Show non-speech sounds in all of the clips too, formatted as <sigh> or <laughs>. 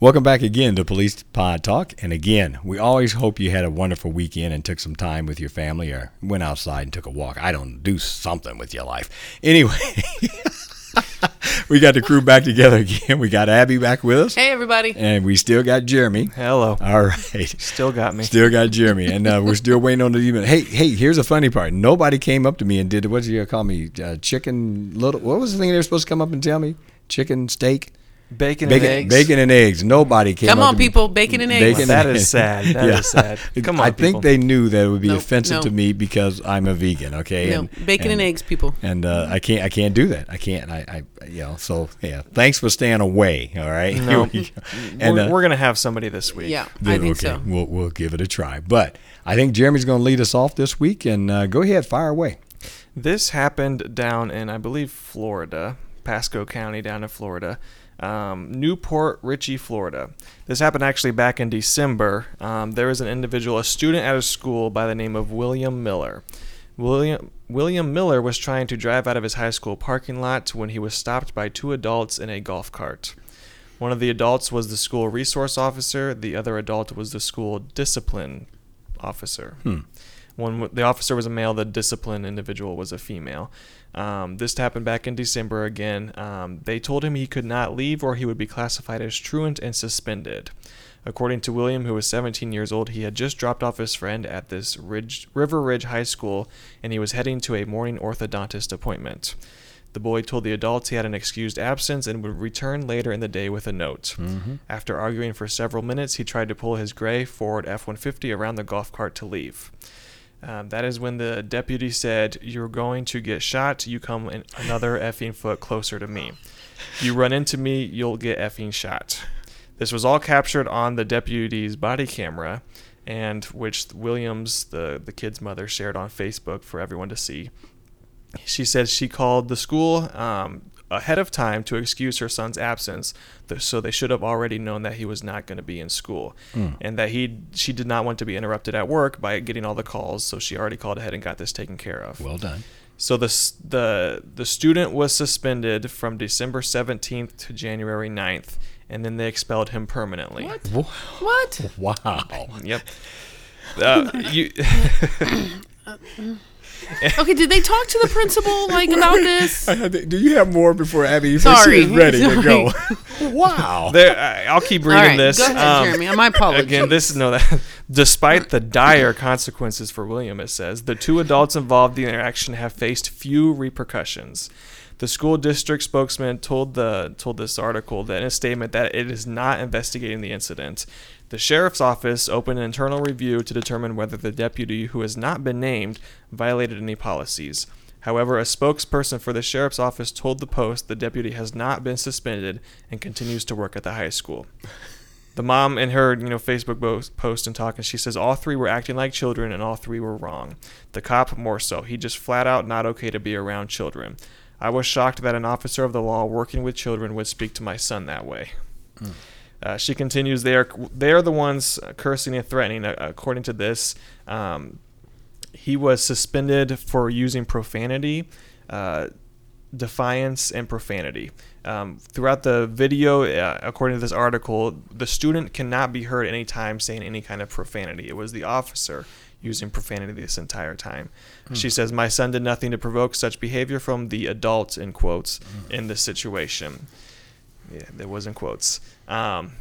Welcome back again to Police Pod Talk. And again, we always hope you had a wonderful weekend and took some time with your family or went outside and took a walk. I don't do something with your life. Anyway, <laughs> we got the crew back together again. We got Abby back with us. Hey, everybody. And we still got Jeremy. Hello. All right. Still got me. Still got Jeremy. And uh, we're still waiting on the email. Hey, hey, here's the funny part. Nobody came up to me and did, what did you call me? Uh, chicken little, what was the thing they were supposed to come up and tell me? Chicken steak? Bacon, Bacon, and eggs. bacon and eggs. Nobody came. Come up on, to me. people. Bacon and eggs. Bacon That and is eggs. sad. That is sad. Come on, I people. think they knew that it would be Nope, offensive no. to me because I'm a vegan. Okay. No, bacon and, eggs, people. And uh, I can't. I can't do that. I can't. I, I. You know. So yeah. Thanks for staying away. All right. No. <laughs> Here we. And we're, uh, we're gonna have somebody this week. Yeah, yeah, I think okay. so. We'll we'll give it a try. But I think Jeremy's going to lead us off this week. And uh, go ahead, fire away. This happened down in I believe Florida, Pasco County down in Florida. Um, New Port Richey, Florida. This happened actually back in December. Um, there was an individual, a student at a school by the name of William Miller. William William Miller was trying to drive out of his high school parking lot when he was stopped by two adults in a golf cart. One of the adults was the school resource officer. The other adult was the school discipline officer. One, w- the officer was a male. The discipline individual was a female. Um, this happened back in December again. Um, they told him he could not leave or he would be classified as truant and suspended. According to William, who was 17 years old, he had just dropped off his friend at this Ridge, River Ridge High School and he was heading to a morning orthodontist appointment. The boy told the adults he had an excused absence and would return later in the day with a note. After arguing for several minutes, he tried to pull his gray Ford F 150 around the golf cart to leave. Um, that is when the deputy said, You're going to get shot. You come another effing foot closer to me. You run into me, you'll get effing shot. This was all captured on the deputy's body camera, and which Williams, the, the kid's mother, shared on Facebook for everyone to see. She said she called the school um, ahead of time to excuse her son's absence, so they should have already known that he was not going to be in school, hmm. and that he she did not want to be interrupted at work by getting all the calls, so she already called ahead and got this taken care of. Well done. So the the the student was suspended from December 17th to January 9th, and then they expelled him permanently. What? What? Wow. Yep. <laughs> Uh, you, <laughs> <coughs> uh, mm. <laughs> Okay, did they talk to the principal like about this? Do you have more before Abby? Sorry. She's ready to go. <laughs> Wow. there, I- I'll keep reading All right, this. go ahead, Um, Jeremy. My apologies. Again, this is no that. <laughs> Despite the dire consequences for William, it says the two adults involved in the interaction have faced few repercussions. The school district spokesman told the told this article that in a statement that it is not investigating the incident. The sheriff's office opened an internal review to determine whether the deputy, who has not been named, violated any policies. However, a spokesperson for the sheriff's office told the Post the deputy has not been suspended and continues to work at the high school. The mom in her, you know, Facebook post and talking, she says all three were acting like children and all three were wrong. The cop more so. He just flat out not okay to be around children. I was shocked that an officer of the law working with children would speak to my son that way. Hmm. Uh, she continues, they are they are the ones cursing and threatening. Uh, according to this, um, he was suspended for using profanity, uh, defiance, and profanity. Um, throughout the video, uh, according to this article, the student cannot be heard anytime saying any kind of profanity. It was the officer using profanity this entire time. She says, My son did nothing to provoke such behavior from the adult, in quotes, in this situation. Yeah, there was in quotes. Um,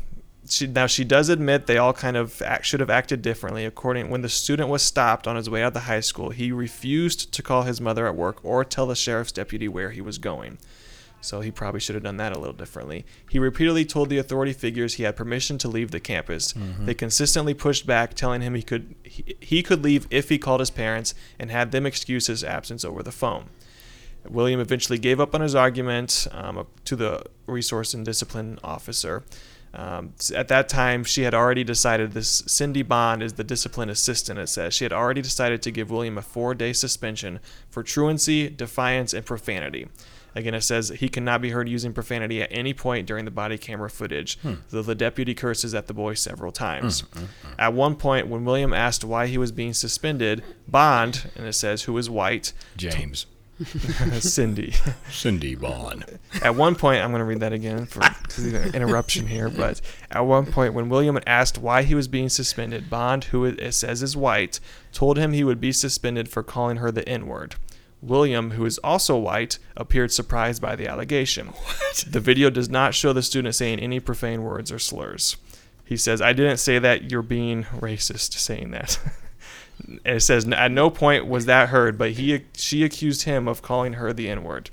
she, now she does admit they all kind of act, should have acted differently. According when the student was stopped on his way out of the high school, he refused to call his mother at work or tell the sheriff's deputy where he was going. So he probably should have done that a little differently. He repeatedly told the authority figures he had permission to leave the campus. They consistently pushed back, telling him he could he, he could leave if he called his parents and had them excuse his absence over the phone. William eventually gave up on his argument um, to the resource and discipline officer. Um, at that time, she had already decided this. Cindy Bond is the discipline assistant. It says she had already decided to give William a four-day suspension for truancy, defiance, and profanity. Again, it says he cannot be heard using profanity at any point during the body camera footage, though the deputy curses at the boy several times. At one point, when William asked why he was being suspended, Bond, and it says who is white, James. <laughs> Cindy. Cindy Bond. At one point, I'm going to read that again for the interruption here. But at one point, when William asked why he was being suspended, Bond, who it says is white, told him he would be suspended for calling her the N word. William, who is also white, appeared surprised by the allegation. What? The video does not show the student saying any profane words or slurs. He says, I didn't say that, you're being racist saying that. <laughs> and it says, at no point was that heard, but he she accused him of calling her the N word.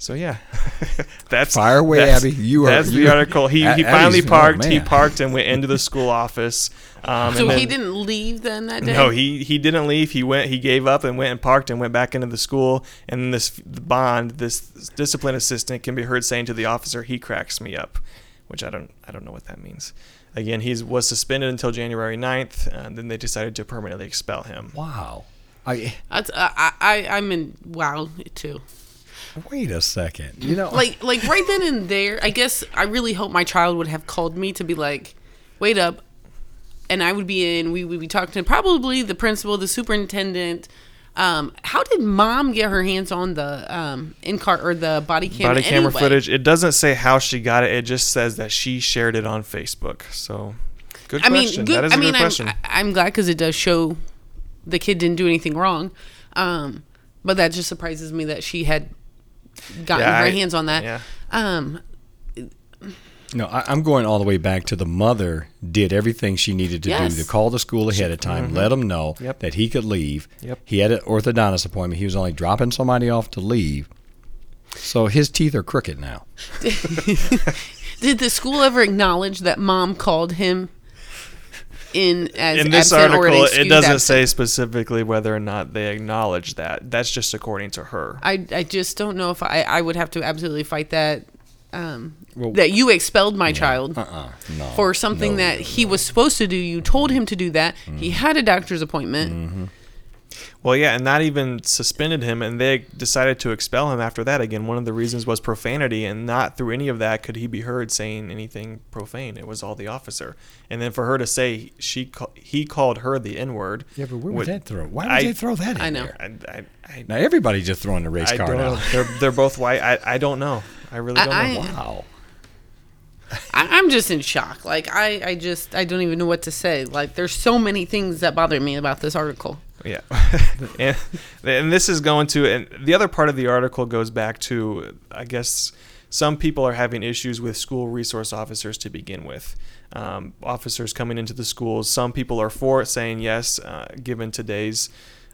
So yeah, <laughs> that's Fire away, that's- Abby. You are- That's the article. He A- he Abby's- finally oh, parked. he parked and went into the school office. <laughs> Um, So and he didn't leave then that day. no, he he didn't leave. He went. He gave up and went and parked and went back into the school. And then this the bond, this discipline assistant, can be heard saying to the officer, "He cracks me up," which I don't I don't know what that means. Again, he was suspended until January 9th, and then they decided to permanently expel him. Wow. I That's, I, I I'm in wow too. wait a second. You know, Like like right then and there. I guess I really hope my child would have called me to be like, wait up, and I would be in. We would be talking to probably the principal, the superintendent. Um, how did mom get her hands on the um in car or the body camera? Body camera anyway? footage. It doesn't say how she got it. It just says that she shared it on Facebook. So, good I mean, question. good. that is I a mean, good I'm, I'm glad because it does show the kid didn't do anything wrong. Um, but that just surprises me that she had gotten Yeah, her I- hands on that. yeah. Um, no, I, I'm going all the way back to the mother did everything she needed to Yes. do to call the school ahead of time, let them know Mm-hmm. Yep. that he could leave. Yep. He had an orthodontist appointment. He was only dropping somebody off to leave. So his teeth are crooked now. <laughs> did the school ever acknowledge that mom called him in as in this an article, it doesn't absent? say specifically whether or not they acknowledge that. That's just according to her. I I just don't know if I I would have to absolutely fight that. Um, Well- that you expelled my child. Uh-uh. No. for something No, that no, he was supposed to do. You told him to do that. He had a doctor's appointment. Well, yeah, and not even suspended him, and they decided to expel him after that. Again, one of the reasons was profanity, and not through any of that could he be heard saying anything profane. It was all the officer, and then for her to say she ca- he called her the N word. Yeah, but where would that throw? Why would I- they throw that in I know. there? I, I, I, Now everybody's just throwing the race I card don't know. out. They're they're both white. I, I don't know. I really don't know. I- Wow. I, I'm just in shock. Like I, I just, I don't even know what to say. Like there's so many things that bother me about this article. Yeah, <laughs> and, and this is going to, and the other part of the article goes back to, I guess, some people are having issues with school resource officers to begin with. Um, officers coming into the schools. Some people are for it, saying yes, uh, given today's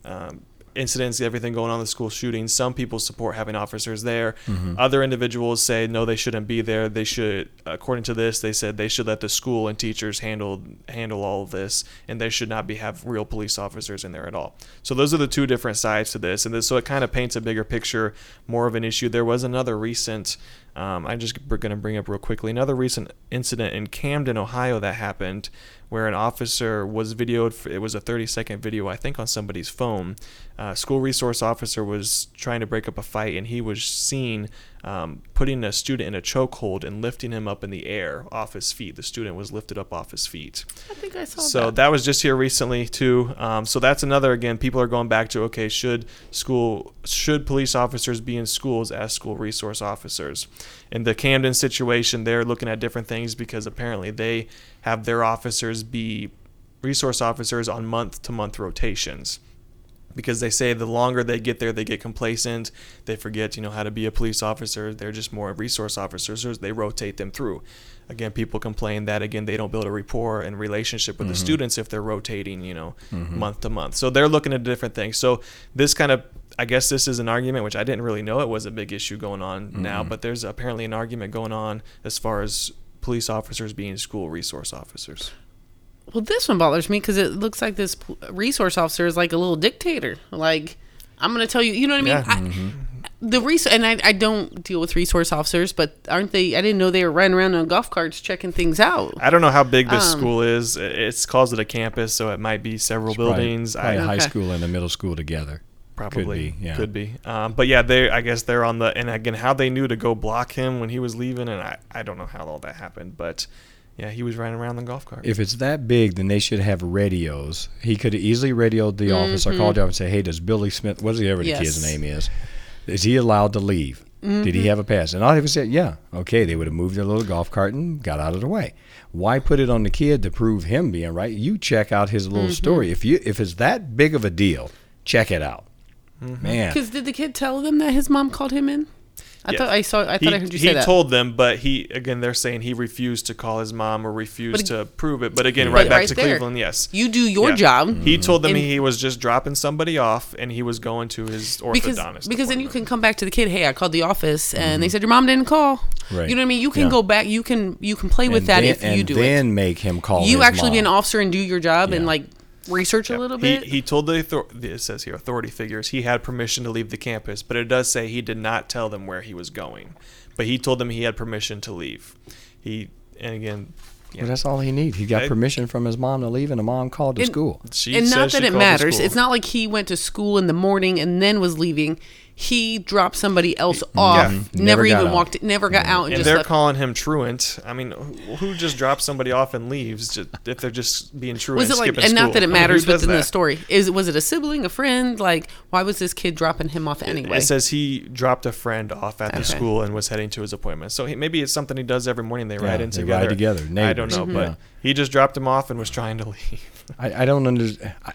um, incidents, everything going on the school shootings. Some people support having officers there. Mm-hmm. Other individuals say no, they shouldn't be there. They should, according to this, they said they should let the school and teachers handle handle all of this, and they should not be have real police officers in there at all. So those are the two different sides to this, and this, so it kind of paints a bigger picture, more of an issue. There was another recent. Um, I'm just going to bring up real quickly another recent incident in Camden, Ohio, that happened where an officer was videoed. It was a 30 second video, I think, on somebody's phone. Uh, school resource officer was trying to break up a fight, and he was seen um, putting a student in a chokehold and lifting him up in the air off his feet. The student was lifted up off his feet. I think I saw So that. that was just here recently too. Um, so that's another again. People are going back to okay, should school should police officers be in schools as school resource officers? In the Camden situation, they're looking at different things because apparently they have their officers be resource officers on month to month rotations because they say the longer they get there, they get complacent. They forget, you know, how to be a police officer. They're just more resource officers. They rotate them through. Again, people complain that again they don't build a rapport and relationship with the mm-hmm. students if they're rotating, you know, mm-hmm. month to month. So they're looking at different things. So this kind of, I guess, this is an argument which I didn't really know it was a big issue going on now, mm-hmm. but there's apparently an argument going on as far as police officers being school resource officers. Well, this one bothers me because it looks like this resource officer is like a little dictator. Like, I'm going to tell you, you know what I mean? Yeah. I, the res and I, I don't deal with resource officers, but aren't they? I didn't know they were running around on golf carts checking things out. I don't know how big this Um, school is. It's calls it a campus, so it might be several Probably- buildings. probably I a high Okay. school and a middle school together. probably Could be, yeah. could be. Um, but yeah, they I guess they're on the and again how they knew to go block him when he was leaving, and I I don't know how all that happened, but yeah, he was running around the golf cart. If it's that big, then they should have radios. He could have easily radioed the office or mm-hmm. called you up and say, "Hey, does Billy Smith? Whatever the Yes. kid's name is, is he allowed to leave? Did he mm-hmm. have a pass?" And all they would say, "Yeah, okay." They would have moved their little golf cart and got out of the way. Why put it on the kid to prove him being right? You check out his little mm-hmm. story. If you if it's that big of a deal, check it out, man. Because did the kid tell them that his mom called him in? I Yeah. thought I saw. I thought he, I heard you he say that. He told them, but he again they're saying he refused to call his mom or refused But- to prove it. But again, But right back right to there, Cleveland, yes. you do your Yeah. job. He told them And- he was just dropping somebody off and he was going to his because orthodontist. because then you can come back to the kid. Hey, I called the office and they said your mom didn't call. Mm-hmm. Right. You know what I mean? You can Yeah. go back. You can you can play with And that then, if you and do then it. make him call. You his actually be an officer and do your job and like research a little bit. he he told the author- it says here authority figures he had permission to leave the campus, but it does say he did not tell them where he was going. But he told them he had permission to leave. He and again, yeah, Well, that's all he needs. He got I- permission from his mom to leave, and the mom called to And- school. she and not that it matters. It's not like he went to school in the morning and then was leaving. He dropped somebody else off. Yeah. Never, Never even out. walked. Never got out. And, and just they're left. calling him truant. I mean, who, who just drops somebody off and leaves just, if they're just being truant? was it like? skipping And not that it I mean, who matters, but in the story is was it a sibling, a friend? Like, why was this kid dropping him off anyway? It says he dropped a friend off at the Okay. school and was heading to his appointment. So he, maybe it's something he does every morning. They ride in they together. ride together, I don't neighbors. know, Mhm. but Yeah. he just dropped him off and was trying to <laughs> leave. I, I don't understand. I,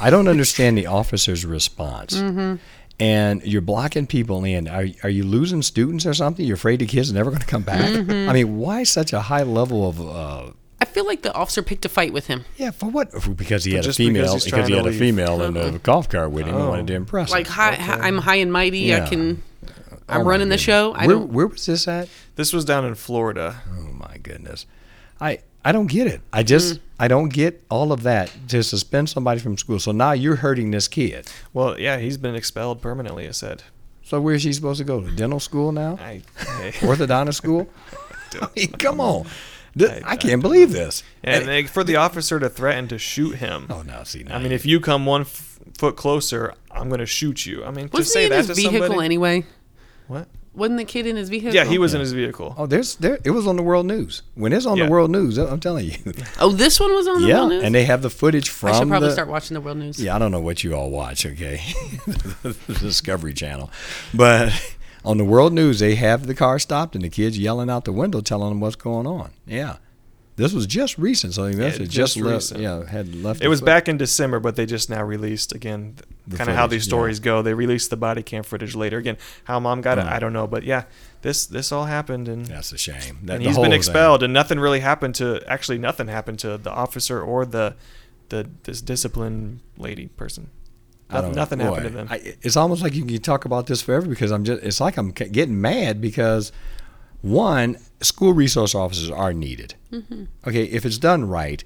I don't understand the officer's response. Mm-hmm. And you're blocking people in. Are, are you losing students or something? You're afraid the kids are never going to come back? Mm-hmm. I mean, why such a high level of. Uh, I feel like the officer picked a fight with him. yeah, for what? Because he had a just because female. he's Because, he to had a female in the golf cart with him. He Oh. wanted to impress. Like, her. hi, hi, I'm high and mighty. Yeah. I can. Oh I'm my running the show. I where, don't. where was this at? This was down in Florida. Oh my goodness, I I don't get it. I just Mm. I don't get all of that to suspend somebody from school. So now you're hurting this kid. Well, yeah, he's been expelled permanently. I said. So where's he supposed to go to dental school now? I, hey. <laughs> Orthodontist school? <laughs> I mean, come on. I- I, can't believe this. and like, for the officer to threaten to shoot him. oh no, see now. I mean, if you come one f- foot closer, I'm going to shoot you. I mean, just Wasn't say he in that his to vehicle somebody. anyway? What? Wasn't the kid in his vehicle? Yeah, he was in his vehicle. oh, there's there. It was on the world news. When it's on Yeah. the world news, I'm telling you. <laughs> Oh, this one was on the yeah, World News. and they have the footage from I should probably the. start watching the World News. Yeah, I don't know what you all watch, okay? <laughs> the Discovery Channel. But <laughs> on the World News, they have the car stopped and the kids yelling out the window telling them what's going on. Yeah. This was just recent, so they must Yeah, have just, just left. recent. Yeah, had left. It was foot- back in December, but they just now released again. Kind of how these yeah. stories go. They released the body cam footage later. Again, how mom got it. I don't know, but yeah, this this all happened, and That's a shame. That, and he's been thing. expelled, and nothing really happened to. Actually, nothing happened to the officer or the the this discipline lady person. I don't Nothing, nothing happened to them. I, it's almost like you can talk about this forever because I'm just. It's like I'm getting mad because one, school resource officers are needed. Mm-hmm. Okay, if it's done right,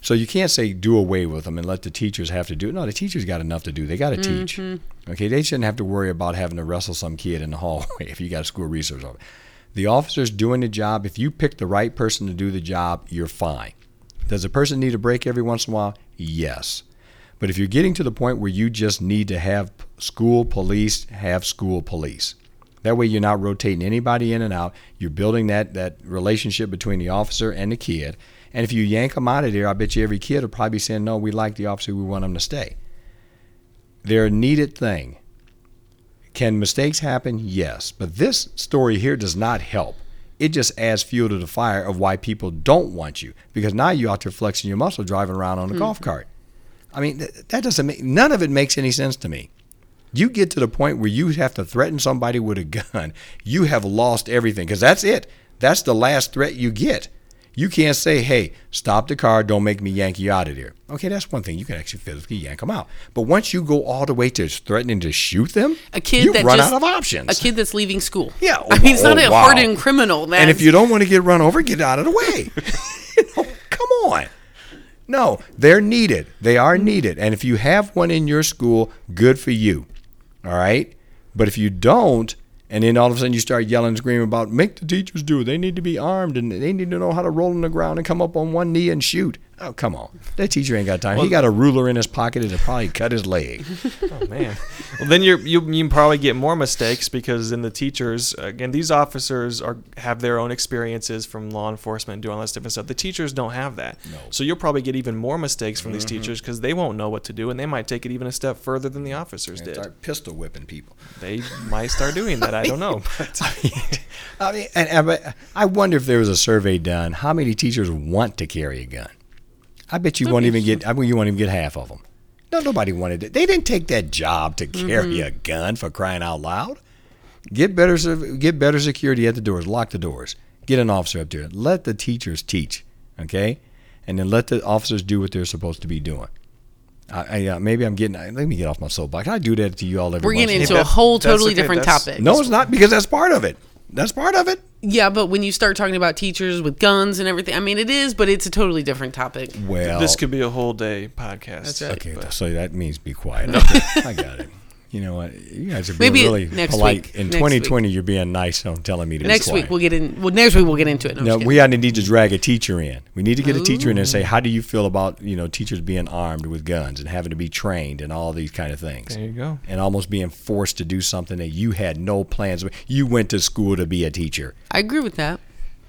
so you can't say do away with them and let the teachers have to do it. No, the teachers got enough to do. They got to teach. Mm-hmm. Okay, they shouldn't have to worry about having to wrestle some kid in the <laughs> hallway if you got a school resource officer. The officer's doing the job. If you pick the right person to do the job, you're fine. Does a person need a break every once in a while? Yes. But if you're getting to the point where you just need to have school police, have school police. That way you're not rotating anybody in and out. You're building that, that relationship between the officer and the kid. And if you yank them out of there, I bet you every kid will probably be saying, no, we like the officer, we want them to stay. They're a needed thing. Can mistakes happen? Yes. But this story here does not help. It just adds fuel to the fire of why people don't want you because now you're out there flexing your muscle driving around on a golf mm-hmm. cart. I mean, th- that doesn't make none of it makes any sense to me. You get to the point where you have to threaten somebody with a gun, <laughs> you have lost everything because that's it. That's the last threat you get. You can't say, "Hey, stop the car, don't make me yank you out of there." Okay, that's one thing. You can actually physically yank them out. But once you go all the way to threatening to shoot them, A kid you that run just, out of options. A kid that's leaving school. Yeah, <laughs> I mean, it's not oh, a wow. hardened criminal. That's, And if you don't want to get run over, get out of the way. <laughs> You know, come on. No, they're needed. They are needed. And if you have one in your school, good for you. All right? But if you don't, and then all of a sudden you start yelling and screaming about make the teachers do it. They need to be armed and they need to know how to roll on the ground and come up on one knee and shoot. Oh, come on. That teacher ain't got time. he got a ruler in his pocket and it probably cut his leg. <laughs> Oh man. Well, then you're, you you probably get more mistakes because in the teachers again these officers are have their own experiences from law enforcement and doing all this different stuff. The teachers don't have that. No. So you'll probably get even more mistakes from these mm-hmm. teachers because they won't know what to do and they might take it even a step further than the officers did. Start pistol whipping people. They might start doing that. I don't know. <laughs> But I mean, and, and but I wonder if there was a survey done. How many teachers want to carry a gun? I bet you won't even get. I mean, you won't even get half of them. No, nobody wanted it. They didn't take that job to carry a gun for crying out loud. Get better, get better security at the doors. Lock the doors. Get an officer up there. Let the teachers teach, okay, and then let the officers do what they're supposed to be doing. I, I, uh, maybe I'm getting. Let me get off my soapbox. I do that to you all every. We're getting into a whole totally okay. different topic. No, it's not because that's part of it. That's part of it. Yeah, but when you start talking about teachers with guns and everything, I mean, it is, but it's a totally different topic. Well, this could be a whole day podcast. That's right. Okay, so that means be quiet. Okay, I got it. You know what? You guys are being Maybe really next polite. week. In Next 2020, you're being nice on telling me to Next be week we'll get in. Well, next week we'll get into it. No, No, we kidding. ought to need to drag a teacher in. We need to get a teacher in and say, how do you feel about you know teachers being armed with guns and having to be trained and all these kind of things, There you go. and almost being forced to do something that you had no plans. with. You went to school to be a teacher. I agree with that.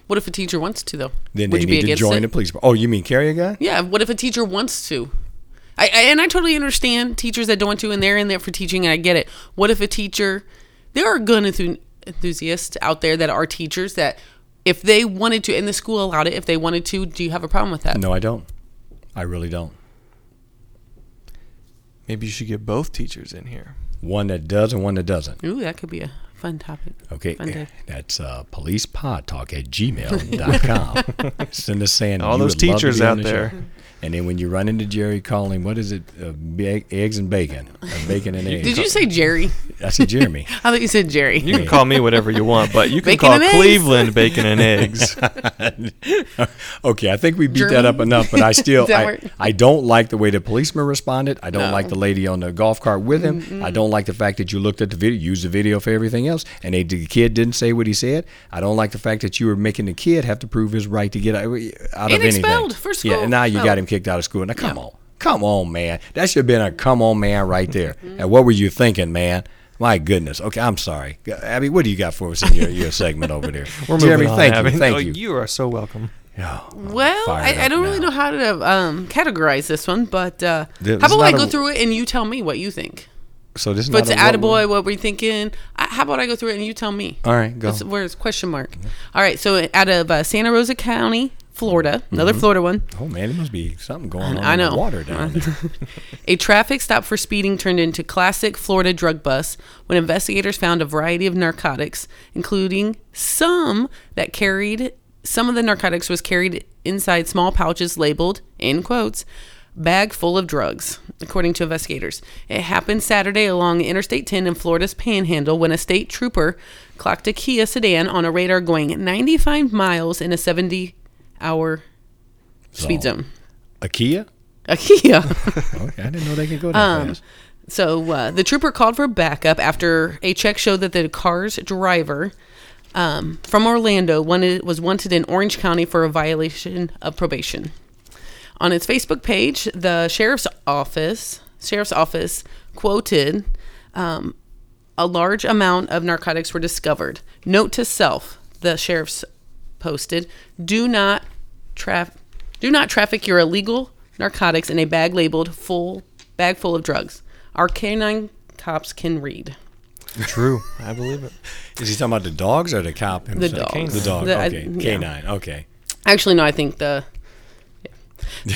What if a teacher wants to though? Then Would they you be need to join it? the police. Oh, you mean carry a gun? Yeah. What if a teacher wants to? I, I and I totally understand teachers that don't want to, and they're in there for teaching, and I get it. What if a teacher? There are gun enthu- enthusiasts out there that are teachers that, if they wanted to, and the school allowed it, if they wanted to, do you have a problem with that? No, I don't. I really don't. Maybe you should get both teachers in here. One that does and one that doesn't. Ooh, that could be a fun topic. Okay, Fun day. <laughs> that's uh, policepodtalk at gmail.com. <laughs> Send us saying All you those would love to teachers be on out the there. Show. And then when you run into Jerry, call him, what is it? Uh, ba- eggs and bacon. Or bacon and eggs. Did you say Jerry? I said Jeremy. <laughs> I thought you said Jerry. You can call me whatever you want, but you can Bacon call and eggs. Cleveland bacon and eggs. <laughs> okay, I think we beat that up enough, but I <laughs> still I. I don't like the way the policeman responded. I don't No. like the lady on the golf cart with him. I don't like the fact that you looked at the video, used the video for everything else, and they, the kid didn't say what he said. I don't like the fact that you were making the kid have to prove his right to get out, out of And anything. expelled for Yeah, and now you No. got him kicked out of school. Now come Yeah. on, come on, man. That should have been a come on, man, right there. And what were you thinking, man? My goodness. Okay, I'm sorry, Abby. What do you got for us in your, your <laughs> segment over there? We're Jeremy, moving on. thank Abby. you, thank Oh, you. You are so welcome. Oh, Well, I, I don't really now. know how to um, categorize this one, but uh, This how is about I go a- thuu it and you tell me what you think? So this is If it's not an a what attaboy, what we're thinking. I, how about I go through it and you tell me? All right, go. What's, where's question mark? All right, so out of uh, Santa Rosa County, Florida, another mm-hmm. Florida one, Oh man, there must be something going on I know. water down <laughs> there. a traffic stop for speeding turned into classic Florida drug bust when investigators found a variety of narcotics, including some that carried some of the narcotics was carried inside small pouches labeled in quotes bag full of drugs according to investigators it happened saturday along interstate 10 in florida's panhandle when a state trooper clocked a kia sedan on a radar going 95 miles in a 70 hour speed zone A Kia? a kia <laughs> Okay, I didn't know they could go that Um, fast. So uh, the trooper called for backup after a check showed that the car's driver um, from Orlando wanted, was wanted in Orange County for a violation of probation. On its Facebook page, the sheriff's office sheriff's office quoted um, a large amount of narcotics were discovered. Note to self: the sheriff's posted: Do not traf- do not traffic your illegal narcotics in a bag labeled full bag full of drugs. Our canine cops can read. True. <laughs> I believe it. Is he talking about the dogs or the cop himself? The dogs. The dog. The- I- okay. yeah. Canine. Okay. Actually, no, I think the <laughs>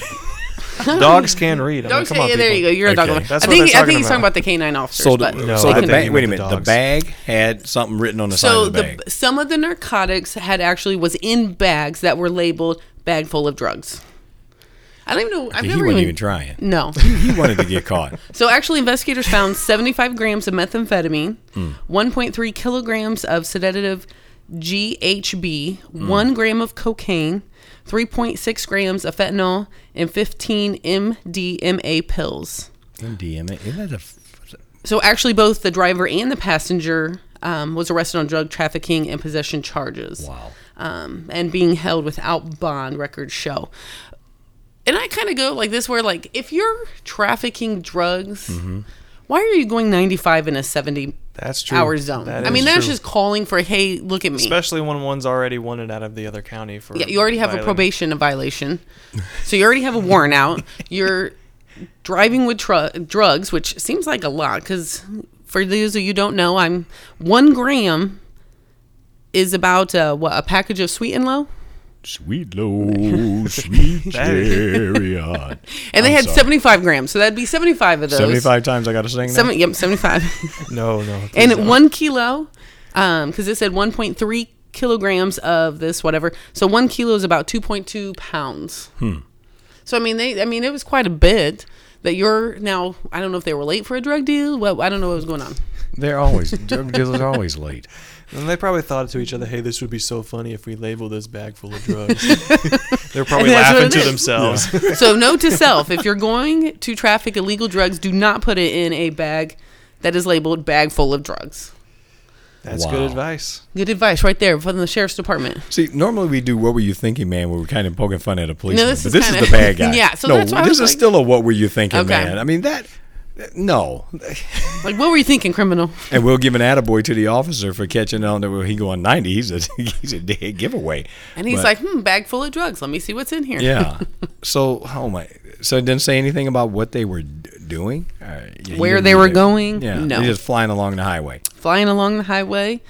<laughs> Dogs can read. I mean, dogs. come on, yeah, there you people. go. You're a dog. Okay. lover. That's I what think they're I think he's talking talking about. about the canine officers. So, the, but No, so I the think bag. he Wait a meant the minute. The dogs. bag had something written on the side so of the the bag. some of the narcotics had actually was in bags that were labeled bag full of drugs. I don't even know. I've he never wasn't even, even trying. No. <laughs> He wanted to get caught. <laughs> So actually, investigators found 75 grams of methamphetamine, Hmm. 1.3 kilograms of sedative GHB, one gram of cocaine, 3.6 grams of fentanyl, and 15 MDMA pills. MDMA. Isn't that a? f- So actually, both the driver and the passenger um, was arrested on drug trafficking and possession charges. Wow. Um, and being held without bond, records show. And I kind of go like this, where like if you're trafficking drugs, Mm-hmm. Why are you going 95 in a 70 That's true. hour zone? That I mean, that's true. just calling for, hey, look at me. especially when one's already wanted out of the other county for. Yeah, you already have a violating- probation violation, so you already have a warrant out. You're driving with tru- drugs, which seems like a lot. Because for those of you who don't know, I'm one gram is about uh, what a package of sweet and low, Sweet low, <laughs> sweet chariot. <laughs> and they I'm had sorry. 75 grams, so that'd be 75 of those. 75 times I got to sing that? Seven, yep, 75. <laughs> No, no. and don't. one kilo, um, because it said 1.3 kilograms of this whatever. So one kilo is about 2.2 pounds. Hmm. So I mean, they, I mean, it was quite a bit. That you're now, I don't know if they were late for a drug deal. Well, I don't know what was going on. They're always, drug dealers are always <laughs> late. And they probably thought to each other, "Hey, this would be so funny if we label this bag full of drugs." <laughs> They're probably And that's what laughing to is. themselves. <laughs> So note to self: if you're going to traffic illegal drugs, do not put it in a bag that is labeled "bag full of drugs." That's Wow. good advice. Good advice, right there from the sheriff's department. See, normally we do what were you thinking, man? Where we're kind of poking fun at a policeman, this but is this is kinda- the bad guy. Yeah, so no, that's why I this was is like- still a what were you thinking, Okay. man? I mean that, no, Like, what were you thinking, criminal? and we'll give an attaboy to the officer for catching on that. He going ninety. He's a <laughs> he's a dead giveaway. And he's But- like, "Hmm, bag full of drugs. Let me see what's in here." yeah. <laughs> So, oh my. So it didn't say anything about what they were d- doing, yeah, Where they were going? Yeah, No. they're just flying along the highway. Flying along the highway.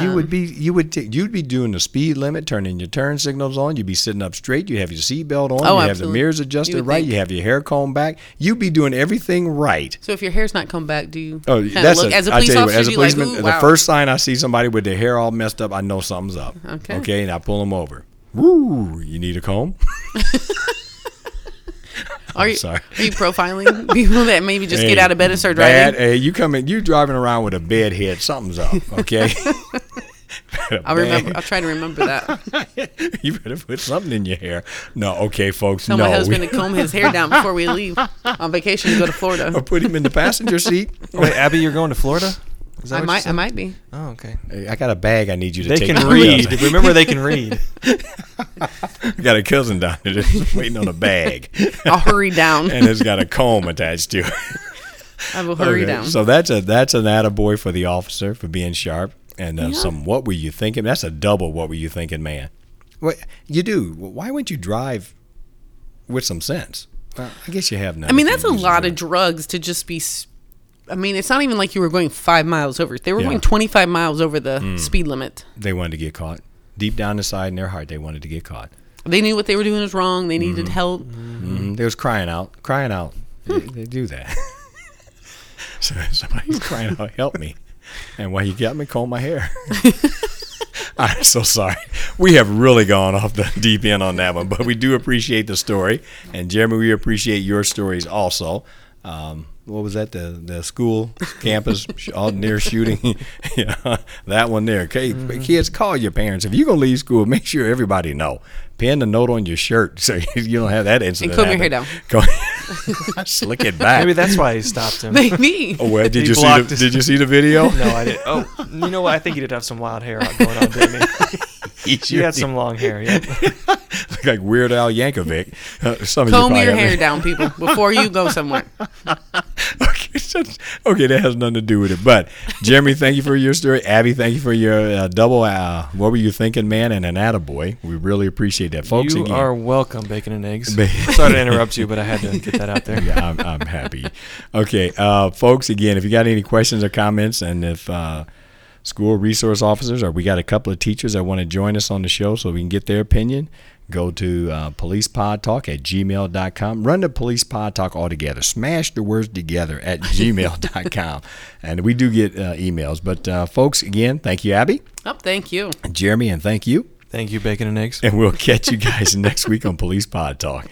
You would um, be you would t- you'd be doing the speed limit, turning your turn signals on. You'd be sitting up straight. You have your seatbelt on. Oh, you have the mirrors adjusted would right. think. You have your hair combed back. You'd be doing everything right. So if your hair's not combed back, do you? Oh, that's look, a, as a police you, officer, as a you like, policeman, the wow." first sign I see somebody with their hair all messed up, I know something's up. Okay. Okay, and I pull them over. Woo! You need a comb? <laughs> Are you, sorry. are you profiling people that maybe just get out of bed and start bad- driving? Hey, you coming? You driving around with a bed head? Something's up. Okay. <laughs> <laughs> I'll remember. I'll try to remember that. <laughs> you better put something in your hair. No, okay, folks. Tell no, my husband we- to comb his hair down before we leave on vacation to go to Florida. or put him in the passenger seat. Wait, Abby, you're going to Florida? Is that I might. I might be. Oh, okay. Hey, I got a bag. I need you to They take. can read. <laughs> Remember, they can <laughs> read. I got a cousin down there that's waiting on a bag, <laughs> I'll hurry down. and it's got a comb attached to it. I will hurry Okay, down. So that's a that's an attaboy for the officer for being sharp and uh, Yeah. some. What were you thinking? That's a double. What were you thinking, man? What you do? Why wouldn't you drive with some sense? Well, I guess you have none. I mean, that's a lot it. of drugs to just be. I mean, it's not even like you were going five miles over. They were Yeah. going 25 miles over the speed limit. They wanted to get caught. Deep down inside in their heart, they wanted to get caught. They knew what they were doing was wrong. They Mm-hmm. needed help. hmm They was crying out, crying out. They, <laughs> they do that. <laughs> so somebody's crying out, "Help me!" And while you got me, comb my hair. <laughs> I'm so sorry. We have really gone off the deep end on that one, but we do appreciate the story, and Jeremy, we appreciate your stories also. Um, what was that? The the school campus all near shooting. <laughs> yeah, that one there. Okay, mm-hmm. kids, call your parents if you're gonna leave school. Make sure everybody know. Pin the note on your shirt <laughs> so you don't have that incident. comb your hair happen. Comb- <laughs> Slick it back. Maybe that's why he stopped him. Maybe. Oh well, did He you see the, his- Did you see the video? No, I didn't. Oh, you know what? I think he did have some wild hair going on, didn't he? He He had some long hair. Yeah. <laughs> Look like Weird Al Yankovic. Uh, some of you Comb your hair down, people, before you go somewhere. <laughs> okay, so- okay, that has nothing to do with it. But Jeremy, thank you for your story. Abby, thank you for your uh, double. Uh, what were you thinking, man? And an attaboy. We really appreciate that, folks. you again, are welcome, bacon and eggs. Ba- <laughs> Sorry to interrupt you, but I had to get that out there. yeah, I'm, I'm happy. Okay, uh, folks, again, if you got any questions or comments, and if uh, school resource officers or we got a couple of teachers that want to join us on the show so we can get their opinion, go to uh, policepodtalk at gmail.com. Run the police pod talk all together. Smash the words together at <laughs> gmail.com. and we do get uh, emails. But, uh, folks, again, thank you, Abby, Oh, thank you. Jeremy, and thank you. Thank you, bacon and eggs. And we'll catch you guys <laughs> next week on Police Pod Talk.